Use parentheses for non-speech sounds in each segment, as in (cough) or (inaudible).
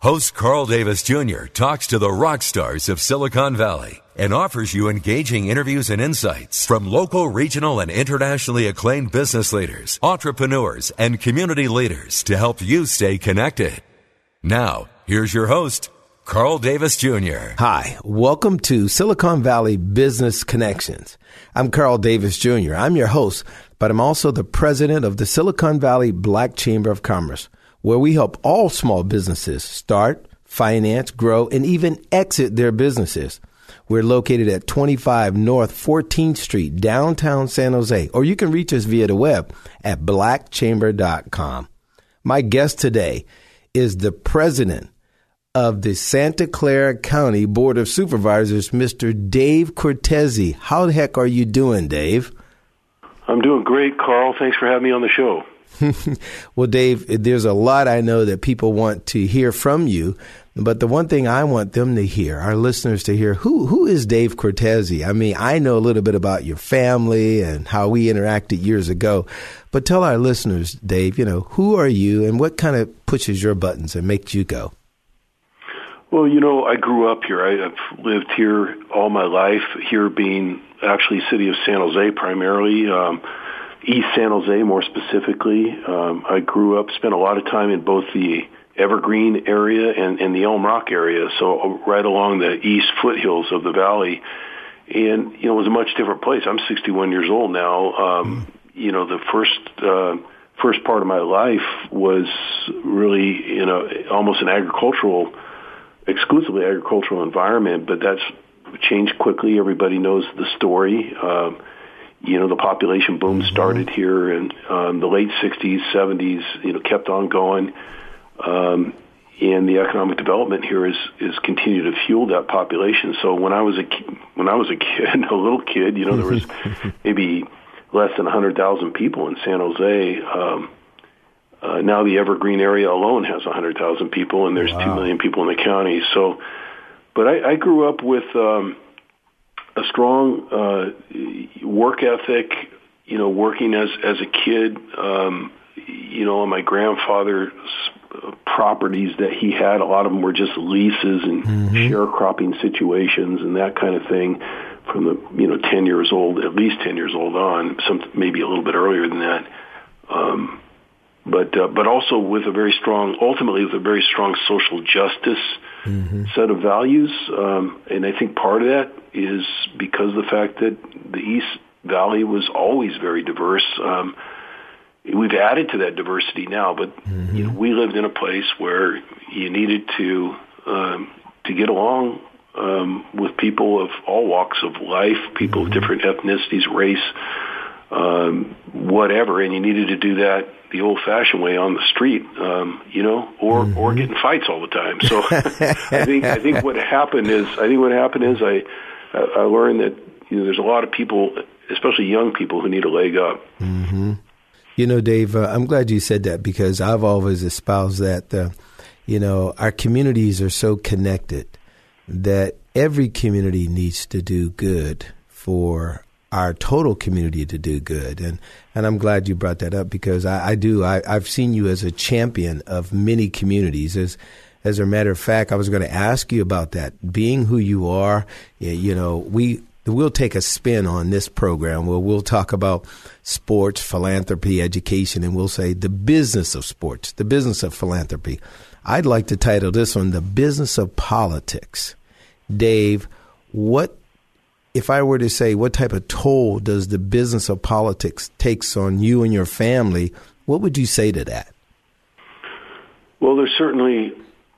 Host Carl Davis Jr. talks to the rock stars of Silicon Valley and offers you engaging interviews and insights from local, regional, and internationally acclaimed business leaders, entrepreneurs, and community leaders to help you stay connected. Now, here's your host, Carl Davis Jr. Hi, welcome to Silicon Valley Business Connections. I'm Carl Davis Jr. I'm your host, but I'm also the president of the Silicon Valley Black Chamber of Commerce where we help all small businesses start, finance, grow, and even exit their businesses. We're located at 25 North 14th Street, downtown San Jose, or you can reach us via the web at blackchamber.com. My guest today is the president of the Santa Clara County Board of Supervisors, Mr. Dave Cortese. How the heck are you doing, Dave? I'm doing great, Carl. Thanks for having me on the show. (laughs) well, Dave, there's a lot I know that people want to hear from you, but the one thing I want them to hear, our listeners to hear, who who is Dave Cortese? I mean, I know a little bit about your family and how we interacted years ago, but tell our listeners, Dave, you know, who are you and what kind of pushes your buttons and makes you go? Well, you know, I grew up here. I, have lived here all my life. Here being actually city of San Jose primarily. Um, East San Jose, more specifically. Um, I grew up, spent a lot of time in both the Evergreen area and, and the Alum Rock area, so uh, right along the east foothills of the valley. And you know, it was a much different place. I'm 61 years old now. Um, mm. You know, the first uh, first part of my life was really you know almost an agricultural, exclusively agricultural environment. But that's changed quickly. Everybody knows the story. Um, you know, the population boom mm-hmm. started here in um, the late 60s, 70s, you know, kept on going. Um, and the economic development here is is continued to fuel that population. So when I was a when I was a kid, (laughs) a little kid, you know, there was (laughs) maybe less than 100,000 people in San Jose. Um, uh, now the Evergreen area alone has 100,000 people, and there's wow. two million people in the county. So, but I, I grew up with um, a strong uh, work ethic. You know, working as as a kid. Um, you know, on my grandfather's properties that he had, a lot of them were just leases and mm-hmm. sharecropping situations and that kind of thing. From the you know ten years old, at least ten years old on, some maybe a little bit earlier than that. Um, but uh, but also with a very strong, ultimately with a very strong social justice mm-hmm. set of values. Um, and I think part of that is because of the fact that the East Valley was always very diverse. Um, we've added to that diversity now, but mm-hmm. you know, we lived in a place where you needed to um, to get along um, with people of all walks of life, people mm-hmm. of different ethnicities, race, um, whatever, and you needed to do that the old-fashioned way on the street, um, you know, or mm-hmm. or getting fights all the time. So (laughs) I think I think what happened is I think what happened is I I learned that you know there's a lot of people, especially young people, who need a leg up. Mm-hmm. You know, Dave, uh, I'm glad you said that because I've always espoused that. Uh, you know, our communities are so connected that every community needs to do good for our total community to do good. And and I'm glad you brought that up because I, I do. I, I've seen you as a champion of many communities. As as a matter of fact, I was going to ask you about that. Being who you are, you know, we we'll take a spin on this program where we'll talk about sports, philanthropy, education, and we'll say the business of sports, the business of philanthropy. I'd like to title this one "The Business of Politics." Dave, what if I were to say, what type of toll does the business of politics takes on you and your family? What would you say to that? Well, there's certainly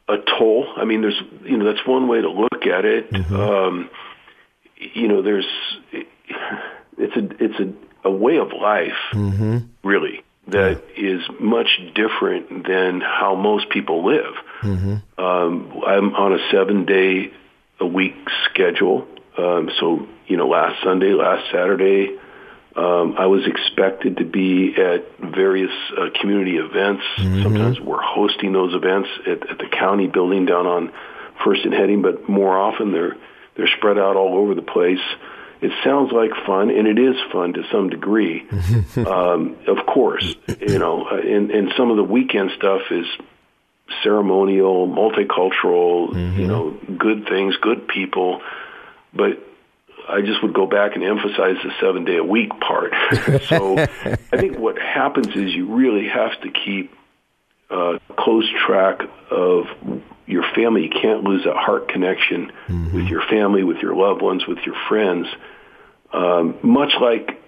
a toll. I mean, there's you know that's one way to look at it. Mm-hmm. Um, you know, there's it's a it's a, a way of life, mm-hmm. really, that yeah. is much different than how most people live. Mm-hmm. Um, I'm on a seven day a week schedule. Um, so you know, last Sunday, last Saturday, um, I was expected to be at various uh, community events. Mm-hmm. Sometimes we're hosting those events at, at the county building down on First and Hedding, but more often they're they're spread out all over the place. It sounds like fun, and it is fun to some degree. (laughs) um, of course, you know, uh, and, and some of the weekend stuff is ceremonial, multicultural, mm-hmm. you know, good things, good people. But I just would go back and emphasize the seven day a week part. (laughs) so I think what happens is you really have to keep uh, close track of your family. You can't lose that heart connection mm-hmm. with your family, with your loved ones, with your friends. Um, much like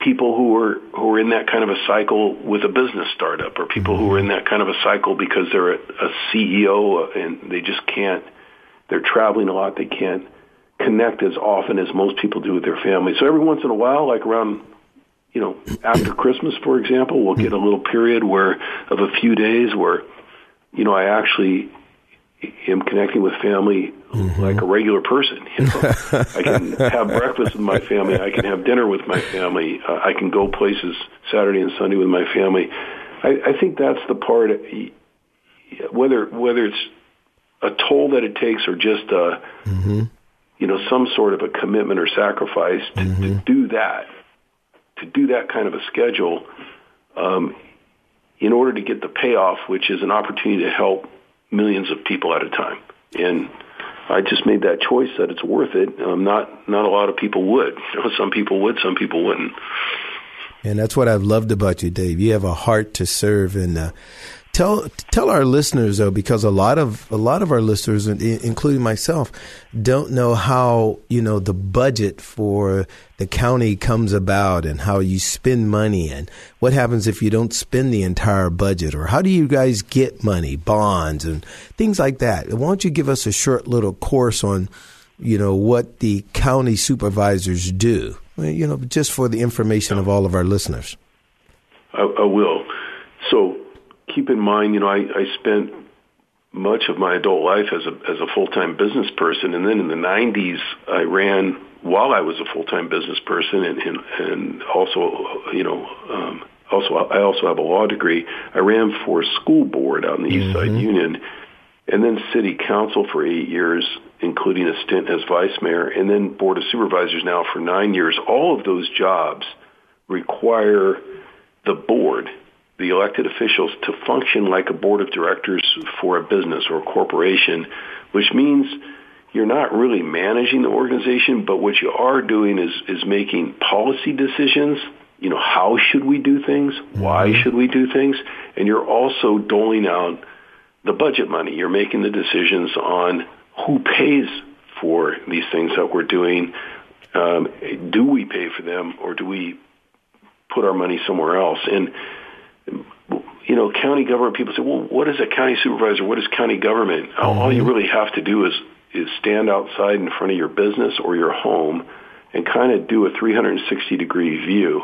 people who are who are in that kind of a cycle with a business startup, or people mm-hmm. who are in that kind of a cycle because they're a, a CEO and they just can't. They're traveling a lot. They can't connect as often as most people do with their family. So every once in a while, like around, you know, after Christmas, for example, we'll get a little period where of a few days where, you know, I actually am connecting with family mm-hmm. like a regular person. You know, I can have breakfast with my family. I can have dinner with my family. Uh, I can go places Saturday and Sunday with my family. I, I think that's the part. Whether whether it's a toll that it takes or just a mm-hmm you know, some sort of a commitment or sacrifice to, mm-hmm. to do that, to do that kind of a schedule, um, in order to get the payoff, which is an opportunity to help millions of people at a time. And I just made that choice that it's worth it. Um, not not a lot of people would. (laughs) You know, some people would, some people wouldn't. And that's what I've loved about you, Dave. You have a heart to serve, and uh, tell tell our listeners though, because a lot of a lot of our listeners, including myself, don't know how you know the budget for the county comes about and how you spend money and what happens if you don't spend the entire budget or how do you guys get money, bonds and things like that. Why don't you give us a short little course on you know what the county supervisors do? You know, just for the information of all of our listeners. I, I will. So keep in mind, you know, I, I spent much of my adult life as a as a full time business person, and then in the '90s, I ran while I was a full time business person, and and, and also, you know. Um, also, I also have a law degree. I ran for school board out in the mm-hmm. East Side Union, and then city council for eight years, including a stint as vice mayor, and then board of supervisors now for nine years. All of those jobs require the board the elected officials to function like a board of directors for a business or a corporation, which means you're not really managing the organization, but what you are doing is, is making policy decisions. You know, how should we do things? Why mm-hmm. should we do things? And you're also doling out the budget money. You're making the decisions on who pays for these things that we're doing. Um, do we pay for them or do we put our money somewhere else? And you know, county government people say, well, what is a county supervisor? What is county government? Mm-hmm. All you really have to do is is stand outside in front of your business or your home and kind of do a 360 degree view,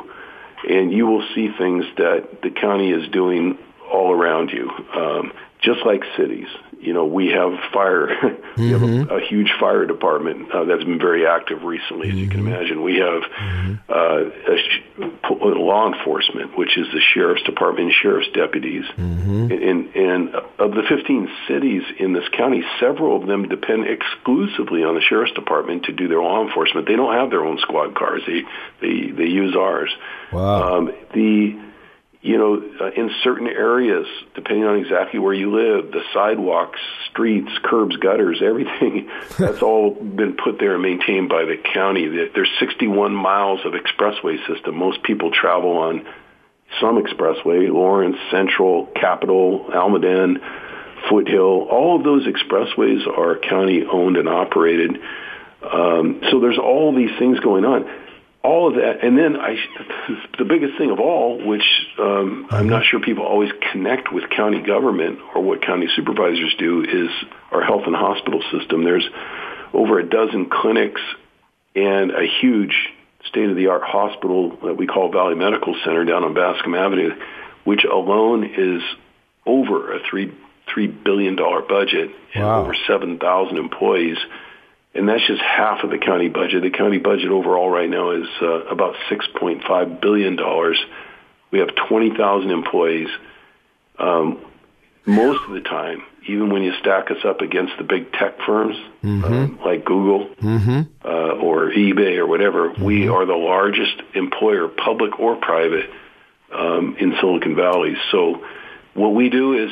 and you will see things that the county is doing all around you, um, just like cities you know, we have fire. (laughs) we have a, mm-hmm. a, huge fire department uh, that's been very active recently, as mm-hmm. you can mm-hmm. imagine. We have mm-hmm. uh, sh- law enforcement, which is the sheriff's department and sheriff's deputies. Mm-hmm. And, and of the 15 cities in this county, several of them depend exclusively on the sheriff's department to do their law enforcement. They don't have their own squad cars. They they they use ours. Wow. Um, the you know, uh, in certain areas, depending on exactly where you live, the sidewalks, streets, curbs, gutters, everything, (laughs) that's all been put there and maintained by the county. There's 61 miles of expressway system. Most people travel on some expressway, Lawrence, Central, Capitol, Almaden, Foothill. All of those expressways are county owned and operated. Um, so there's all these things going on. All of that, and then I, (laughs) the biggest thing of all, which um, I'm not sure people always connect with county government or what county supervisors do, is our health and hospital system. There's over a dozen clinics and a huge state-of-the-art hospital that we call Valley Medical Center down on Bascom Avenue, which alone is over a three three billion dollar budget and wow. over seven thousand employees, and that's just half of the county budget. The county budget overall right now is uh, about six point five billion dollars. We have twenty thousand employees. Um, most of the time, even when you stack us up against the big tech firms mm-hmm. um, like Google mm-hmm. uh, or eBay or whatever, mm-hmm. we are the largest employer, public or private, um, in Silicon Valley. So what we do is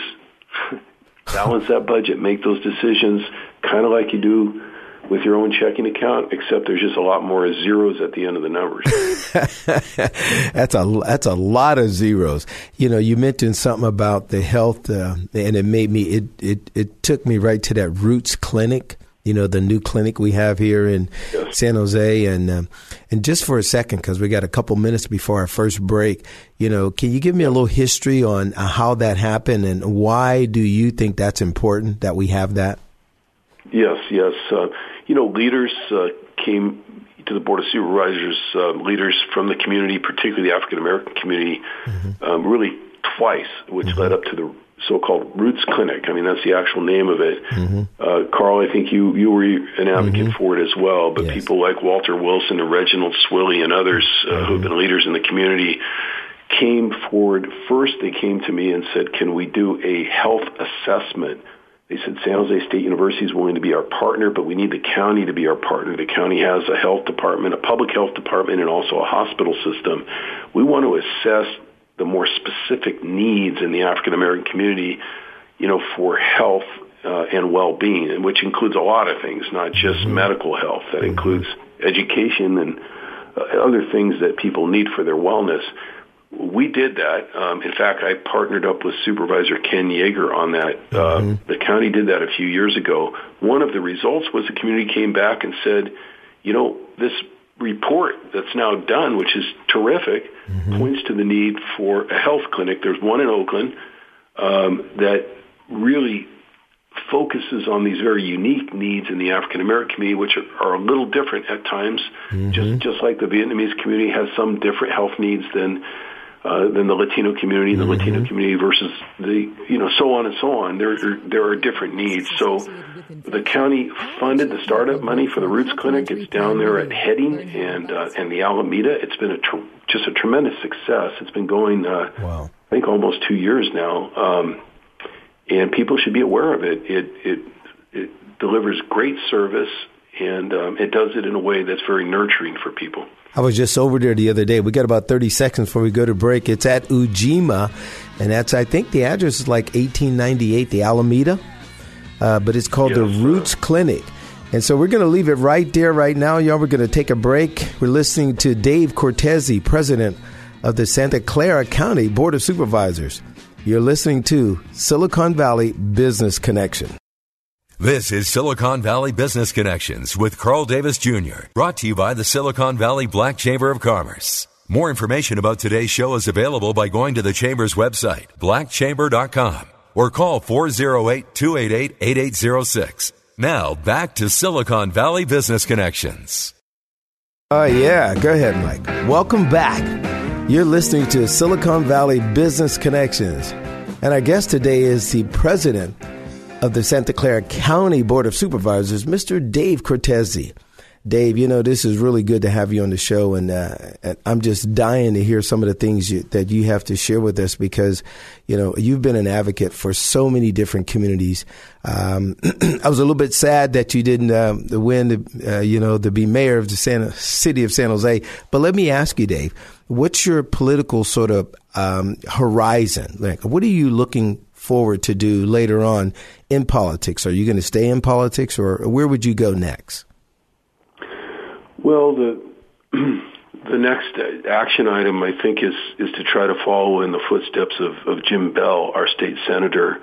(laughs) balance that budget, make those decisions, kind of like you do with your own checking account, except there's just a lot more zeros at the end of the numbers. (laughs) that's a that's a lot of zeros. You know, you mentioned something about the health, uh, and it made me it, it it took me right to that Roots Clinic. You know, the new clinic we have here in yes. San Jose, and um, and just for a second, because we got a couple minutes before our first break. You know, can you give me a little history on uh, how that happened, and why do you think that's important that we have that? Yes, yes. Uh, you know, leaders uh, came to the board of supervisors, uh, leaders from the community, particularly the African American community, mm-hmm. um, really twice, which mm-hmm. led up to the so-called Roots Clinic. I mean, that's the actual name of it. Mm-hmm. Uh, Carl, I think you you were an advocate mm-hmm. for it as well. But yes. people like Walter Wilson and Reginald Swilley and others uh, who have mm-hmm. been leaders in the community came forward. First, they came to me and said, "Can we do a health assessment?" They said San Jose State University is willing to be our partner, but we need the county to be our partner. The county has a health department, a public health department, and also a hospital system. We want to assess the more specific needs in the African American community, you know, for health uh, and well-being, which includes a lot of things, not just mm-hmm. medical health. That mm-hmm. includes education and uh, other things that people need for their wellness we did that. Um, in fact, I partnered up with Supervisor Ken Yeager on that. Uh, mm-hmm. The county did that a few years ago. One of the results was the community came back and said, you know, this report that's now done, which is terrific, mm-hmm. points to the need for a health clinic. There's one in Oakland um, that really focuses on these very unique needs in the African American community, which are, are, a little different at times. Mm-hmm. Just just like the Vietnamese community has some different health needs than uh, than the Latino community, the mm-hmm. Latino community versus the, you know, so on and so on. There, are, there are different needs. So the county funded the startup money for the Roots Clinic. It's down there at Hedding and uh, and the Alameda. It's been a tr- just a tremendous success. It's been going, uh, wow. I think, almost two years now, um, and people should be aware of it. It it it delivers great service and um, it does it in a way that's very nurturing for people. I was just over there the other day. We got about 30 seconds before we go to break. It's at Ujima, and that's, I think the address is like 1898, the Alameda, uh, but it's called yes, the Roots uh, Clinic. And so we're going to leave it right there right now, y'all. We're going to take a break. We're listening to Dave Cortese, president of the Santa Clara County Board of Supervisors. You're listening to Silicon Valley Business Connection. This is Silicon Valley Business Connections with Carl Davis Jr., brought to you by the Silicon Valley Black Chamber of Commerce. More information about today's show is available by going to the Chamber's website, blackchamber.com, or call 408 288 8806. Now, back to Silicon Valley Business Connections. Oh, uh, yeah. Go ahead, Mike. Welcome back. You're listening to Silicon Valley Business Connections. And our guest today is the president of the Santa Clara County Board of Supervisors, Mr. Dave Cortese. Dave, you know, this is really good to have you on the show, and, uh, and I'm just dying to hear some of the things you, that you have to share with us because, you know, you've been an advocate for so many different communities. Um, (clears throat) I was a little bit sad that you didn't uh, win, to, uh, you know, to be mayor of the Santa, city of San Jose. But let me ask you, Dave, what's your political sort of um, horizon? Like, what are you looking forward to do later on in politics? Are you going to stay in politics, or where would you go next? Well, the (clears throat) the next action item I think is is to try to follow in the footsteps of, of Jim Beall, our state senator.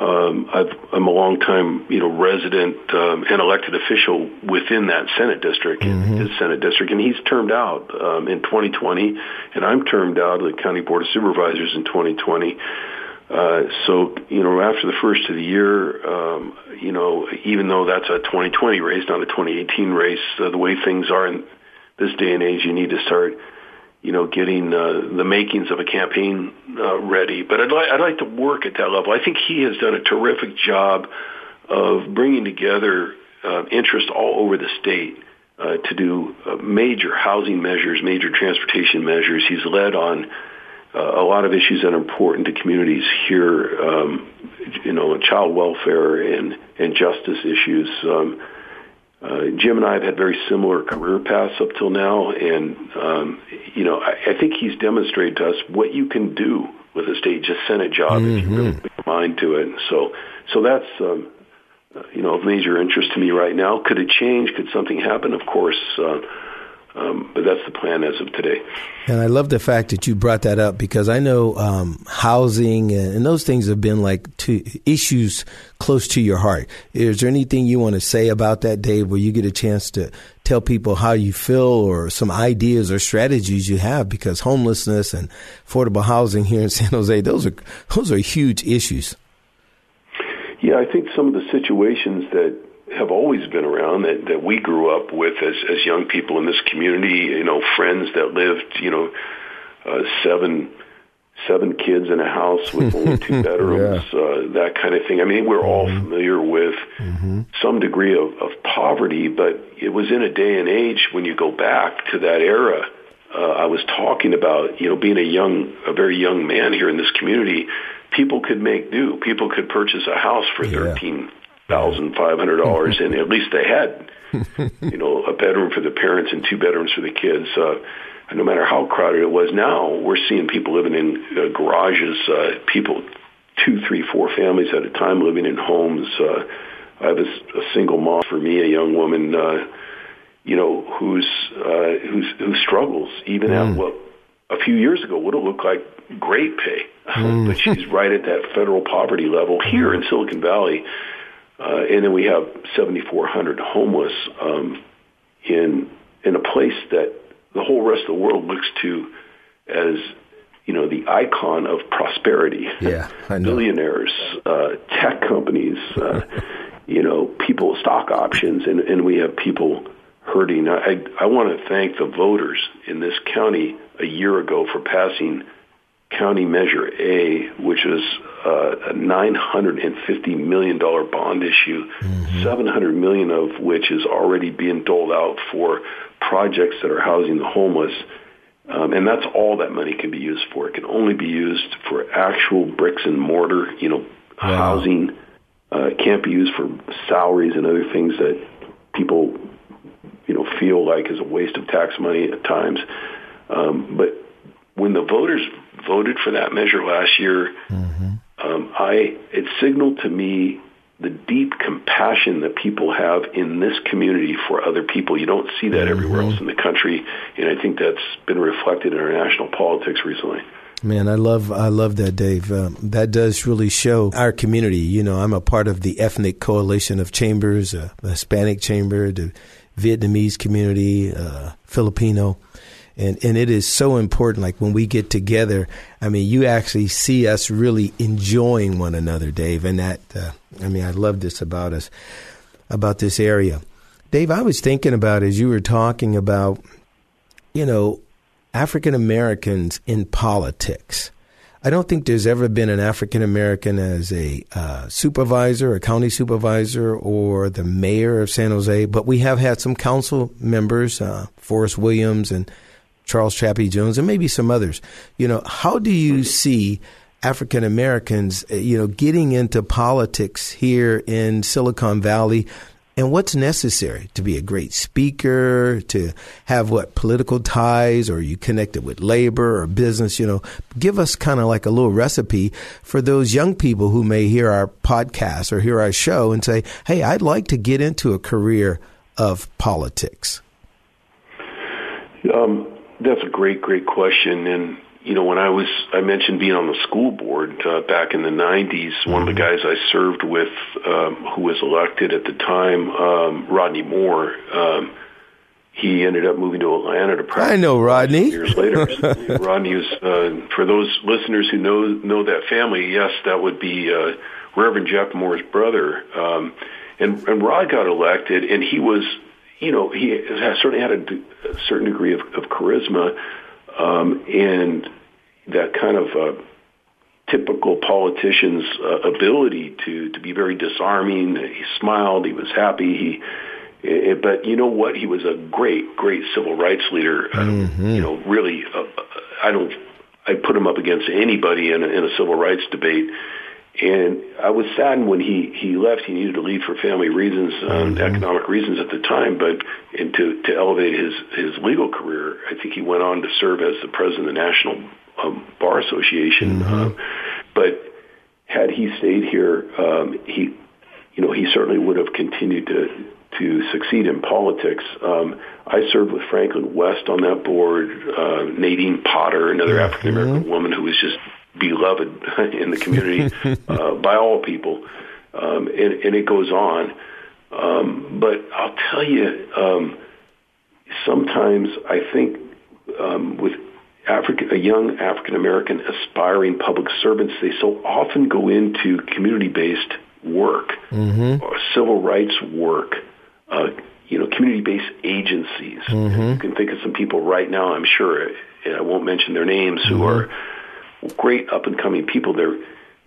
Um, I've, I'm a long time, you know, resident um, and elected official within that Senate district, mm-hmm. his Senate district, and he's termed out um, in 2020, and I'm termed out of the County Board of Supervisors in 2020. Uh, so, you know, after the first of the year, um, you know, even though that's a 2020 race, not a 2018 race, uh, the way things are in this day and age, you need to start you know, getting uh, the makings of a campaign uh, ready. But I'd, li- I'd like to work at that level. I think he has done a terrific job of bringing together uh, interest all over the state uh, to do uh, major housing measures, major transportation measures. He's led on a lot of issues that are important to communities here, um, you know, child welfare and, and justice issues. Um, uh, Jim and I have had very similar career paths up till now, and um, you know, I, I think he's demonstrated to us what you can do with a state just Senate job mm-hmm. if you really put your mind to it. So, so that's um, uh, you know of major interest to me right now. Could it change? Could something happen? Of course. Uh, um, but that's the plan as of today. And I love the fact that you brought that up because I know um, housing and, and, those things have been like issues close to your heart. Is there anything you want to say about that, Dave, where you get a chance to tell people how you feel or some ideas or strategies you have? Because homelessness and affordable housing here in San Jose, those are those are huge issues. Yeah, I think some of the situations that have always been around that, that we grew up with as, as young people in this community, you know, friends that lived, you know, uh, seven, seven kids in a house with (laughs) only two bedrooms, yeah. uh, that kind of thing. I mean, we're all mm-hmm. familiar with mm-hmm. some degree of, of poverty, but it was in a day and age when you go back to that era. Uh, I was talking about, you know, being a young, a very young man here in this community, people could make do. People could purchase a house for yeah. thirteen thousand five hundred dollars, and at least they had, (laughs) you know, a bedroom for the parents and two bedrooms for the kids. Uh, and no matter how crowded it was, now we're seeing people living in uh, garages. Uh, people, two, three, four families at a time living in homes. Uh, I have a, a single mom for me, a young woman, uh, you know, who's uh, who's who struggles even mm. at what a few years ago would have looked like great pay, (laughs) mm. but she's right at that federal poverty level here in Silicon Valley. Uh, and then we have 7,400 homeless um, in in a place that the whole rest of the world looks to as you know the icon of prosperity. Yeah, I know. Billionaires, uh, tech companies, uh, you know, people stock options, and, and we have people hurting. I I want to thank the voters in this county a year ago for passing County Measure A, which is uh, a $950 million bond issue, mm-hmm. 700 million of which is already being doled out for projects that are housing the homeless. Um, and that's all that money can be used for. It can only be used for actual bricks and mortar, you know, wow. housing. Uh, it can't be used for salaries and other things that people, you know, feel like is a waste of tax money at times. Um, but when the voters voted for that measure last year, mm-hmm. um, I it signaled to me the deep compassion that people have in this community for other people. You don't see that mm-hmm. everywhere else in the country, and I think that's been reflected in our national politics recently. Man, I love I love that, Dave. Um, that does really show our community. You know, I'm a part of the ethnic coalition of chambers, uh, the Hispanic chamber, the Vietnamese community, uh, Filipino and and it is so important like when we get together i mean you actually see us really enjoying one another dave and that uh, i mean i love this about us about this area. Dave i was thinking about as you were talking about you know african americans in politics. I don't think there's ever been an African American as a uh, supervisor, a county supervisor, or the mayor of San Jose, but we have had some council members, uh, Forrest Williams and Charles Chappie Jones, and maybe some others. You know, how do you see African Americans, uh, you know, getting into politics here in Silicon Valley? And what's necessary to be a great speaker, to have what political ties, or you connected with labor or business? You know, give us kind of like a little recipe for those young people who may hear our podcast or hear our show and say, "Hey, I'd like to get into a career of politics." Um, that's a great, great question. And, you know, when I was, I mentioned being on the school board uh, back in the 90s, one of the guys I served with, um, who was elected at the time, um, Rodney Moore, um, he ended up moving to Atlanta to practice. I know Rodney. Years later, (laughs) Rodney was, uh, for those listeners who know know that family, yes, that would be uh, Reverend Jeff Moore's brother. Um, and, and Rod got elected, and he was, you know, he has certainly had a, a certain degree of, of charisma um, and that kind of uh, typical politician's uh, ability to to be very disarming. He smiled. He was happy. He it, but you know what? He was a great, great civil rights leader. Mm-hmm. you know, really, uh, I don't. I put him up against anybody in a, in a civil rights debate. And I was saddened when he he left. He needed to leave for family reasons, um, mm-hmm. economic reasons at the time. But and to to elevate his his legal career, I think he went on to serve as the president of the National um, Bar Association. Mm-hmm. Um, but had he stayed here, um, he you know he certainly would have continued to to succeed in politics. Um, I served with Franklin West on that board, uh, Nadine Potter, another mm-hmm. African American woman who was just beloved in the community (laughs) uh, by all people, um, and, and it goes on. Um, but I'll tell you, um, sometimes I think um, with African, a young African American aspiring public servants, they so often go into community-based work, mm-hmm. or civil rights work, uh, you know, community-based agencies. Mm-hmm. You can think of some people right now. I'm sure, and I won't mention their names, mm-hmm. who are great up and coming people. They're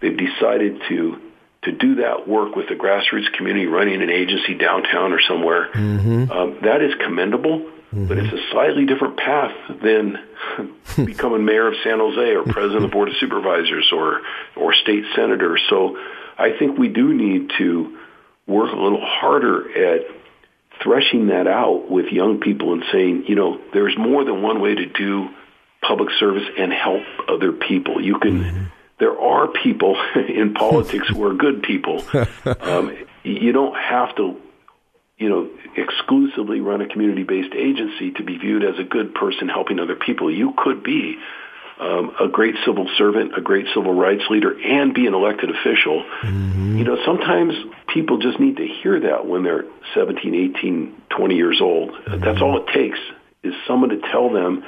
they've decided to to do that work with the grassroots community, running an agency downtown or somewhere. Mm-hmm. Um, that is commendable, mm-hmm. but it's a slightly different path than (laughs) becoming mayor of San Jose or president of the board of supervisors or or state senator. So I think we do need to work a little harder at threshing that out with young people and saying, you know, there's more than one way to do public service and help other people. You can. Mm-hmm. There are people (laughs) in politics who are good people. (laughs) Um, you don't have to, you know, exclusively run a community-based agency to be viewed as a good person helping other people. You could be um, a great civil servant, a great civil rights leader, and be an elected official. Mm-hmm. You know, sometimes people just need to hear that when they're 17, 18, 20 years old. Mm-hmm. That's all it takes is someone to tell them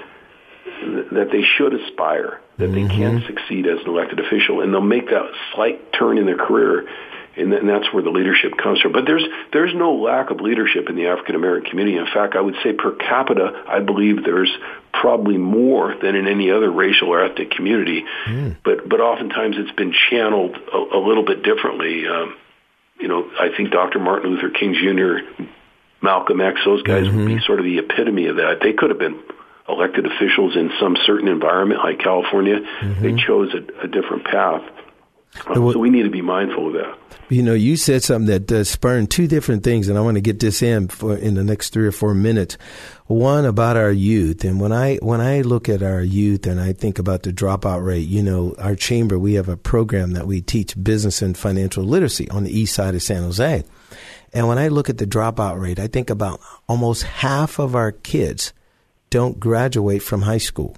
that they should aspire, that mm-hmm. they can succeed as an elected official, and they'll make that slight turn in their career, and, then that's where the leadership comes from. But there's there's no lack of leadership in the African American community. In fact, I would say per capita, I believe there's probably more than in any other racial or ethnic community. Mm. But but oftentimes it's been channeled a, a little bit differently. Um, you know, I think Dr. Martin Luther King Jr., Malcolm X, those guys mm-hmm. would be sort of the epitome of that. They could have been elected officials in some certain environment like California. Mm-hmm. They chose a, a different path. Um, so we need to be mindful of that. You know, you said something that uh, spurned two different things, and I want to get this in for in the next three or four minutes. One about our youth, and when I when I look at our youth and I think about the dropout rate, you know, our chamber we have a program that we teach business and financial literacy on the east side of San Jose, and when I look at the dropout rate, I think about almost half of our kids don't graduate from high school.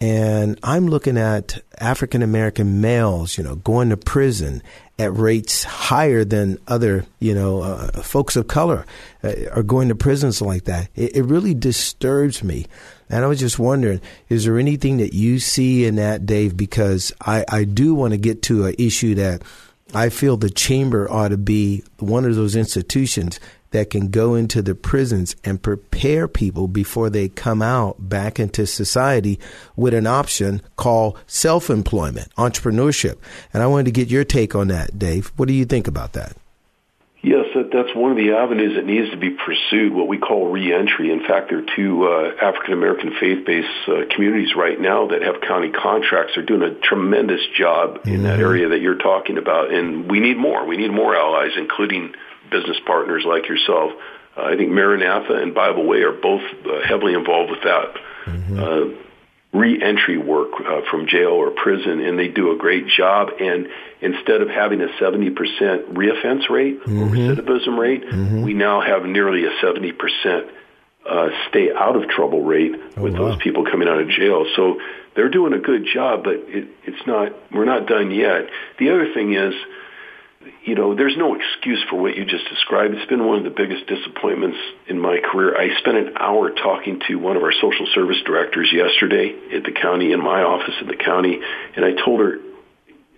And I'm looking at African American males, you know, going to prison at rates higher than other, you know, uh, folks of color uh, are going to prisons like that. It, it, really disturbs me. And I was just wondering, is there anything that you see in that, Dave? Because I, I do want to get to an issue that I feel the chamber ought to be one of those institutions that can go into the prisons and prepare people before they come out back into society with an option called self employment, entrepreneurship. And I wanted to get your take on that, Dave. What do you think about that? Yes, that's one of the avenues that needs to be pursued, what we call reentry. In fact, there are two uh, African American faith based uh, communities right now that have county contracts. They're doing a tremendous job in mm-hmm. that area that you're talking about. And we need more. We need more allies, including business partners like yourself. Uh, I think Maranatha and Bible Way are both uh, heavily involved with that. Mm-hmm. Uh, re-entry work uh, from jail or prison, and they do a great job. And instead of having a 70% reoffense rate mm-hmm. or recidivism rate, mm-hmm. we now have nearly a 70% uh, stay out of trouble rate oh, with wow. those people coming out of jail. So they're doing a good job, but it, it's not. We're not done yet. The other thing is, you know, there's no excuse for what you just described. It's been one of the biggest disappointments in my career. I spent an hour talking to one of our social service directors yesterday at the county, in my office at the county, and I told her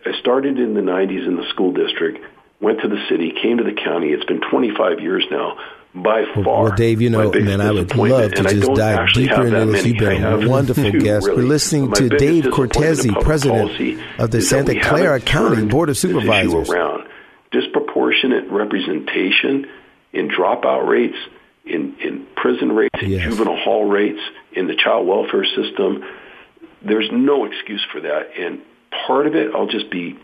I started in the 90s in the school district, went to the city, came to the county. It's been 25 years now by far. Well, Dave, you know, man, I would love to just dive deeper into this. You've been a wonderful guest. Really. We're listening to Dave Cortese, president of the Santa Clara County Board of Supervisors. Around. Disproportionate representation in dropout rates, in, in prison rates, in yes. juvenile hall rates, in the child welfare system. There's no excuse for that. And part of it, I'll just be,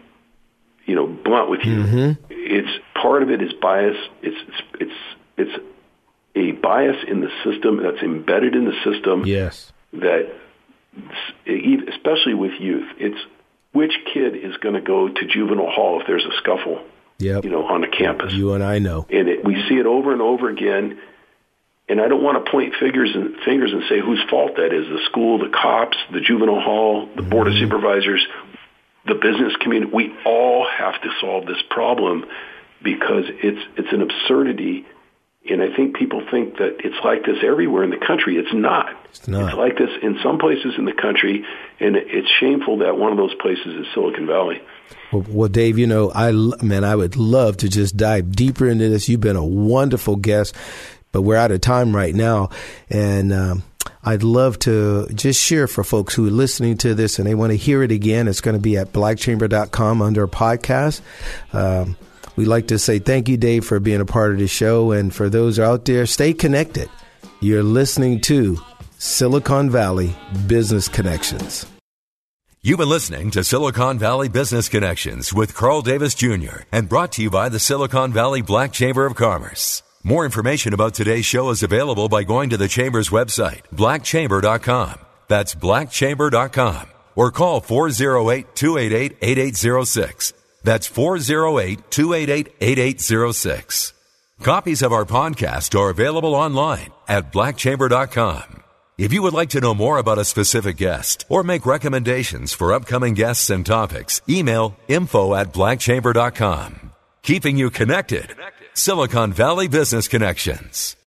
you know, blunt with you. Mm-hmm. It's part of it is bias. It's, it's, it's it's a bias in the system that's embedded in the system. Yes. That, especially with youth, it's which kid is going to go to juvenile hall if there's a scuffle. Yep. You know, on a campus. You and I know. And it, we see it over and over again. And I don't want to point fingers and fingers and say whose fault that is: the school, the cops, the juvenile hall, the board mm-hmm. of supervisors, the business community. We all have to solve this problem because it's it's an absurdity and I think people think that it's like this everywhere in the country. It's not. It's not. It's like this in some places in the country, and it's shameful that one of those places is Silicon Valley. Well, well, Dave, you know, I man, I would love to just dive deeper into this. You've been a wonderful guest, but we're out of time right now, and. Um, I'd love to just share for folks who are listening to this and they want to hear it again. It's going to be at blackchamber.com under podcast. Um, We'd like to say thank you, Dave, for being a part of the show. And for those out there, stay connected. You're listening to Silicon Valley Business Connections. You've been listening to Silicon Valley Business Connections with Carl Davis Jr. and brought to you by the Silicon Valley Black Chamber of Commerce. More information about today's show is available by going to the Chamber's website, blackchamber.com. That's blackchamber.com. Or call 408 288 8806. That's 408 288 8806. Copies of our podcast are available online at blackchamber.com. If you would like to know more about a specific guest or make recommendations for upcoming guests and topics, email info at blackchamber.com. Keeping you connected. Silicon Valley Business Connections.